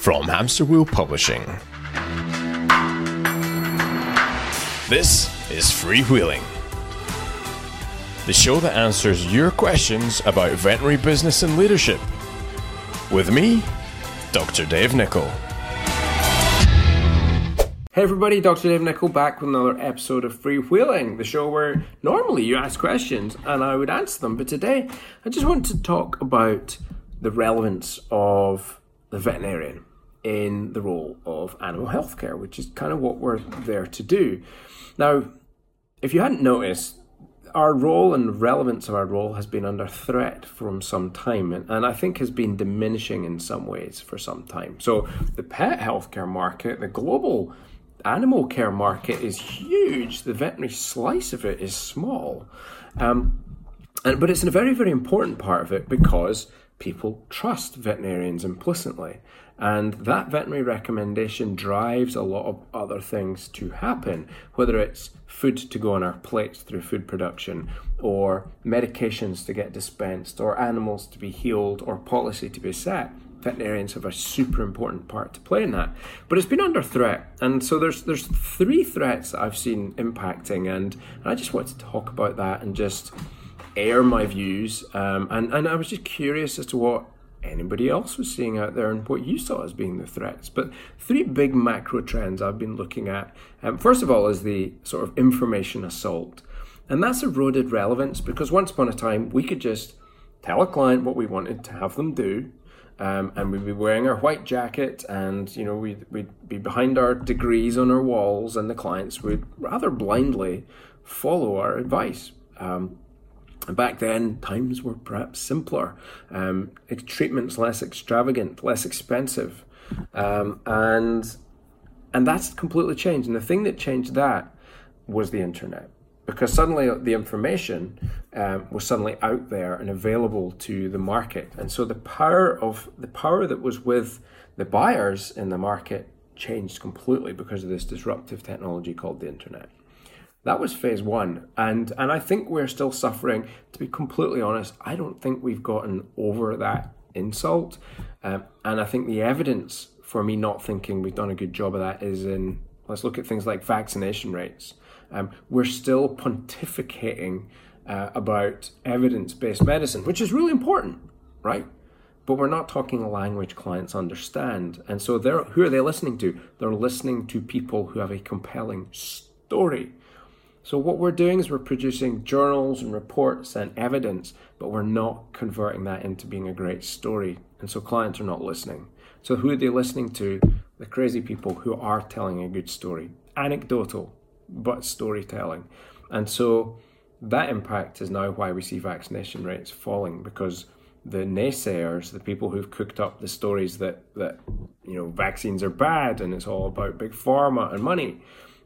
from Hamster Wheel Publishing. This is Freewheeling, the show that answers your questions about veterinary business and leadership. With me, Dr. Dave Nicol. Hey everybody, Dr. Dave Nicol back with another episode of Freewheeling, the show where normally you ask questions and I would answer them, but today I just want to talk about the relevance of the veterinarian in the role of animal healthcare, which is kind of what we're there to do. Now, if you hadn't noticed, our role and relevance of our role has been under threat from some time and, and I think has been diminishing in some ways for some time. So, the pet healthcare market, the global animal care market is huge. The veterinary slice of it is small. Um, and, but it's a very, very important part of it because people trust veterinarians implicitly. And that veterinary recommendation drives a lot of other things to happen, whether it's food to go on our plates through food production, or medications to get dispensed, or animals to be healed, or policy to be set veterinarians have a super important part to play in that. But it's been under threat, and so there's there's three threats that I've seen impacting, and I just wanted to talk about that and just air my views. Um, and and I was just curious as to what anybody else was seeing out there and what you saw as being the threats. But three big macro trends I've been looking at. Um, first of all, is the sort of information assault. And that's eroded relevance because once upon a time we could just tell a client what we wanted to have them do um, and we'd be wearing our white jacket and you know we'd, we'd be behind our degrees on our walls and the clients would rather blindly follow our advice um, back then times were perhaps simpler. Um, treatments less extravagant less expensive. Um, and and that's completely changed. And the thing that changed that was the internet. Because suddenly the information um, was suddenly out there and available to the market, and so the power of the power that was with the buyers in the market changed completely because of this disruptive technology called the internet. That was phase one, and and I think we're still suffering. To be completely honest, I don't think we've gotten over that insult, um, and I think the evidence for me not thinking we've done a good job of that is in let's look at things like vaccination rates. Um, we're still pontificating uh, about evidence based medicine, which is really important, right? But we're not talking a language clients understand. And so they're, who are they listening to? They're listening to people who have a compelling story. So what we're doing is we're producing journals and reports and evidence, but we're not converting that into being a great story. And so clients are not listening. So who are they listening to? The crazy people who are telling a good story. Anecdotal, but storytelling. And so that impact is now why we see vaccination rates falling because the naysayers, the people who've cooked up the stories that, that you know vaccines are bad and it's all about big pharma and money,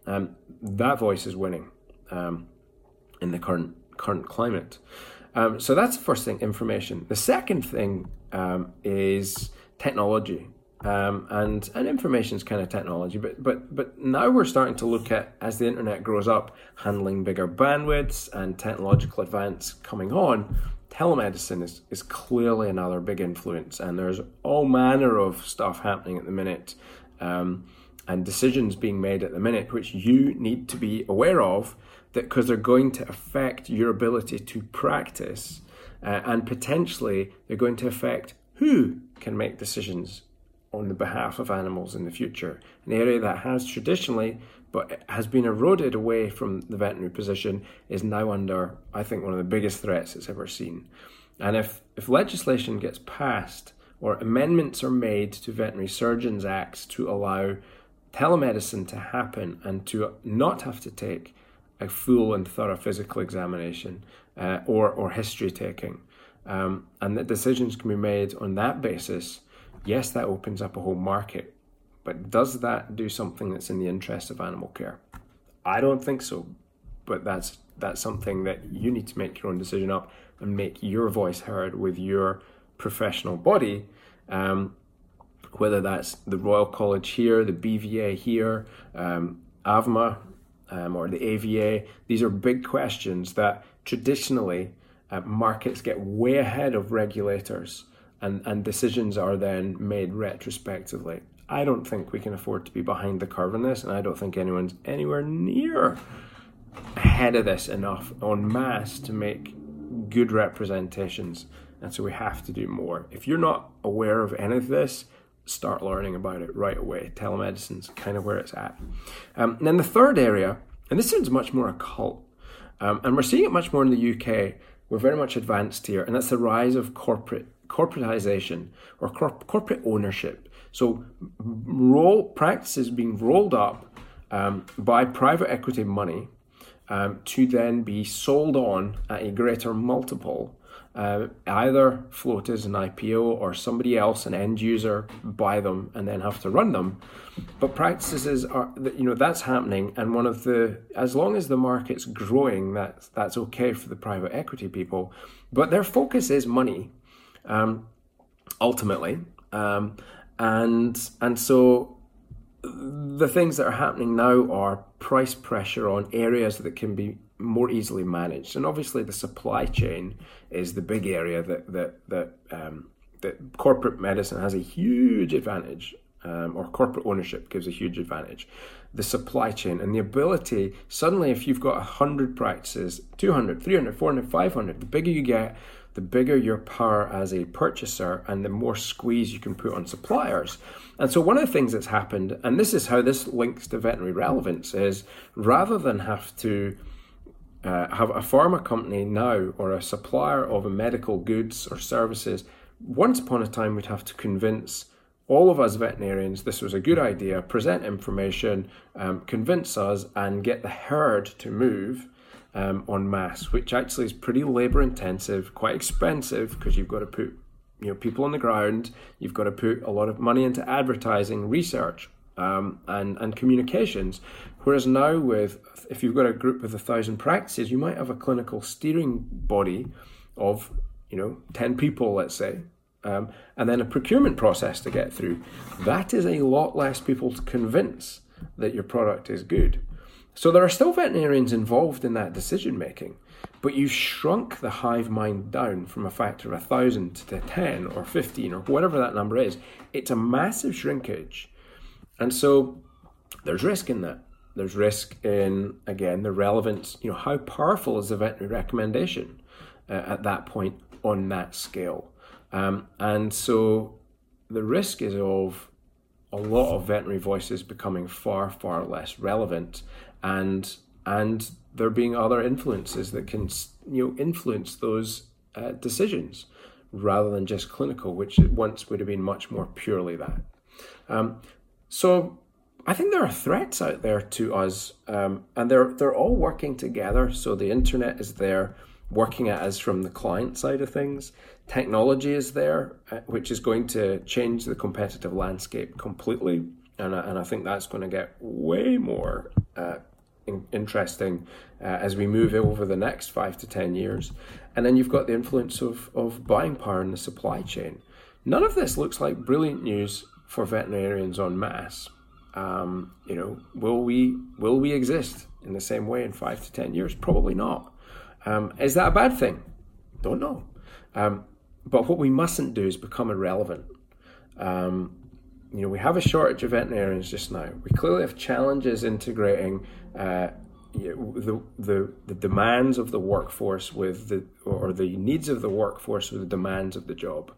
um, that voice is winning um, in the current current climate. Um, so that's the first thing, information. The second thing um, is technology. Um, and and information is kind of technology, but but but now we're starting to look at as the internet grows up, handling bigger bandwidths and technological advance coming on. Telemedicine is, is clearly another big influence, and there's all manner of stuff happening at the minute, um, and decisions being made at the minute, which you need to be aware of, because they're going to affect your ability to practice, uh, and potentially they're going to affect who can make decisions on the behalf of animals in the future. An area that has traditionally but has been eroded away from the veterinary position is now under, I think, one of the biggest threats it's ever seen. And if, if legislation gets passed or amendments are made to Veterinary Surgeons Acts to allow telemedicine to happen and to not have to take a full and thorough physical examination uh, or, or history taking, um, and that decisions can be made on that basis, yes, that opens up a whole market, but does that do something that's in the interest of animal care? I don't think so, but that's that's something that you need to make your own decision up and make your voice heard with your professional body. Um, whether that's the Royal College here, the BVA here, um, AVMA, um, or the AVA, these are big questions that traditionally uh, markets get way ahead of regulators and, and decisions are then made retrospectively. I don't think we can afford to be behind the curve on this, and I don't think anyone's anywhere near ahead of this enough en masse to make good representations. And so we have to do more. If you're not aware of any of this, start learning about it right away. Telemedicine's kind of where it's at. Um, and then the third area, and this sounds much more occult, um, and we're seeing it much more in the UK. We're very much advanced here, and that's the rise of corporate corporatization or corp- corporate ownership. So, roll practices being rolled up um, by private equity money um, to then be sold on at a greater multiple uh, either float as an IPO or somebody else, an end user, buy them and then have to run them. But practices are, you know, that's happening, and one of the, as long as the market's growing, that's that's okay for the private equity people, but their focus is money, um, ultimately, um, and and so the things that are happening now are price pressure on areas that can be more easily managed. And obviously, the supply chain is the big area that that that um, that corporate medicine has a huge advantage, um, or corporate ownership gives a huge advantage. The supply chain and the ability suddenly, if you've got 100 practices, 200, 300, 400, 500, the bigger you get, the bigger your power as a purchaser and the more squeeze you can put on suppliers. And so, one of the things that's happened, and this is how this links to veterinary relevance, is rather than have to uh, have a pharma company now or a supplier of medical goods or services, once upon a time we'd have to convince all of us veterinarians this was a good idea, present information, um, convince us, and get the herd to move um, en masse, which actually is pretty labour intensive, quite expensive because you've got to put you know people on the ground, you've got to put a lot of money into advertising, research, um, and and communications. Whereas now, with if you've got a group with a thousand practices, you might have a clinical steering body of you know ten people, let's say, um, and then a procurement process to get through. That is a lot less people to convince that your product is good. So there are still veterinarians involved in that decision making, but you've shrunk the hive mind down from a factor of a thousand to ten or fifteen or whatever that number is. It's a massive shrinkage, and so there's risk in that. There's risk in, again, the relevance, you know, how powerful is the veterinary recommendation uh, at that point on that scale? Um, and so the risk is of a lot of veterinary voices becoming far, far less relevant and and there being other influences that can you know influence those uh, decisions rather than just clinical, which once would have been much more purely that. Um, so I think there are threats out there to us, um, and they're they're all working together. So the internet is there, working at us from the client side of things. Technology is there, uh, which is going to change the competitive landscape completely, and and I think that's going to get way more uh, in, interesting uh, as we move over the next five to ten years. And then you've got the influence of of buying power in the supply chain. None of this looks like brilliant news for veterinarians en masse um, you know, will we will we exist in the same way in five to ten years? Probably not. Um, is that a bad thing? Don't know. Um, but what we mustn't do is become irrelevant. Um, you know, we have a shortage of veterinarians just now. We clearly have challenges integrating uh, the, the the demands of the workforce with the or the needs of the workforce with the demands of the job.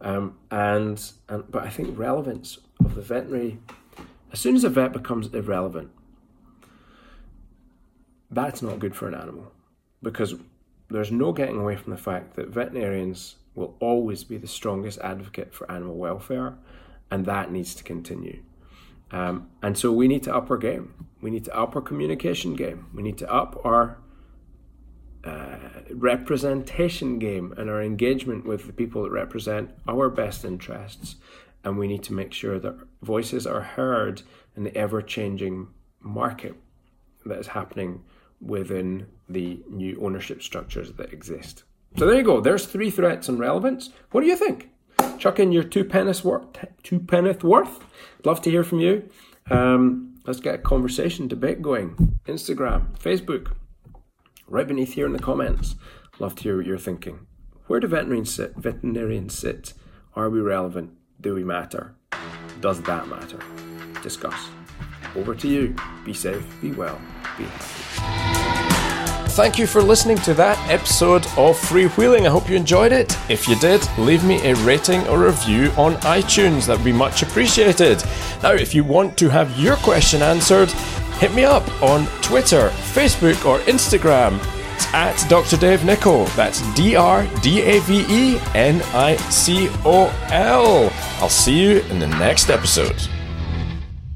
Um, and and but I think relevance of the veterinary as soon as a vet becomes irrelevant, that's not good for an animal because there's no getting away from the fact that veterinarians will always be the strongest advocate for animal welfare, and that needs to continue. Um, and so we need to up our game. We need to up our communication game. We need to up our uh, representation game and our engagement with the people that represent our best interests and we need to make sure that voices are heard in the ever changing market that is happening within the new ownership structures that exist. So there you go. There's three threats and relevance. What do you think? Chuck in your two penneth worth. Two penneth worth. Love to hear from you. Um, let's get a conversation, debate going. Instagram, Facebook, right beneath here in the comments. Love to hear what you're thinking. Where do veterinarians sit? Veterinarians sit Are we relevant? Do we matter? Does that matter? Discuss. Over to you. Be safe, be well, be happy. Thank you for listening to that episode of Freewheeling. I hope you enjoyed it. If you did, leave me a rating or review on iTunes. That would be much appreciated. Now, if you want to have your question answered, hit me up on Twitter, Facebook, or Instagram. At Dr. Dave Nicol. That's D R D A V E N I C O L. I'll see you in the next episode.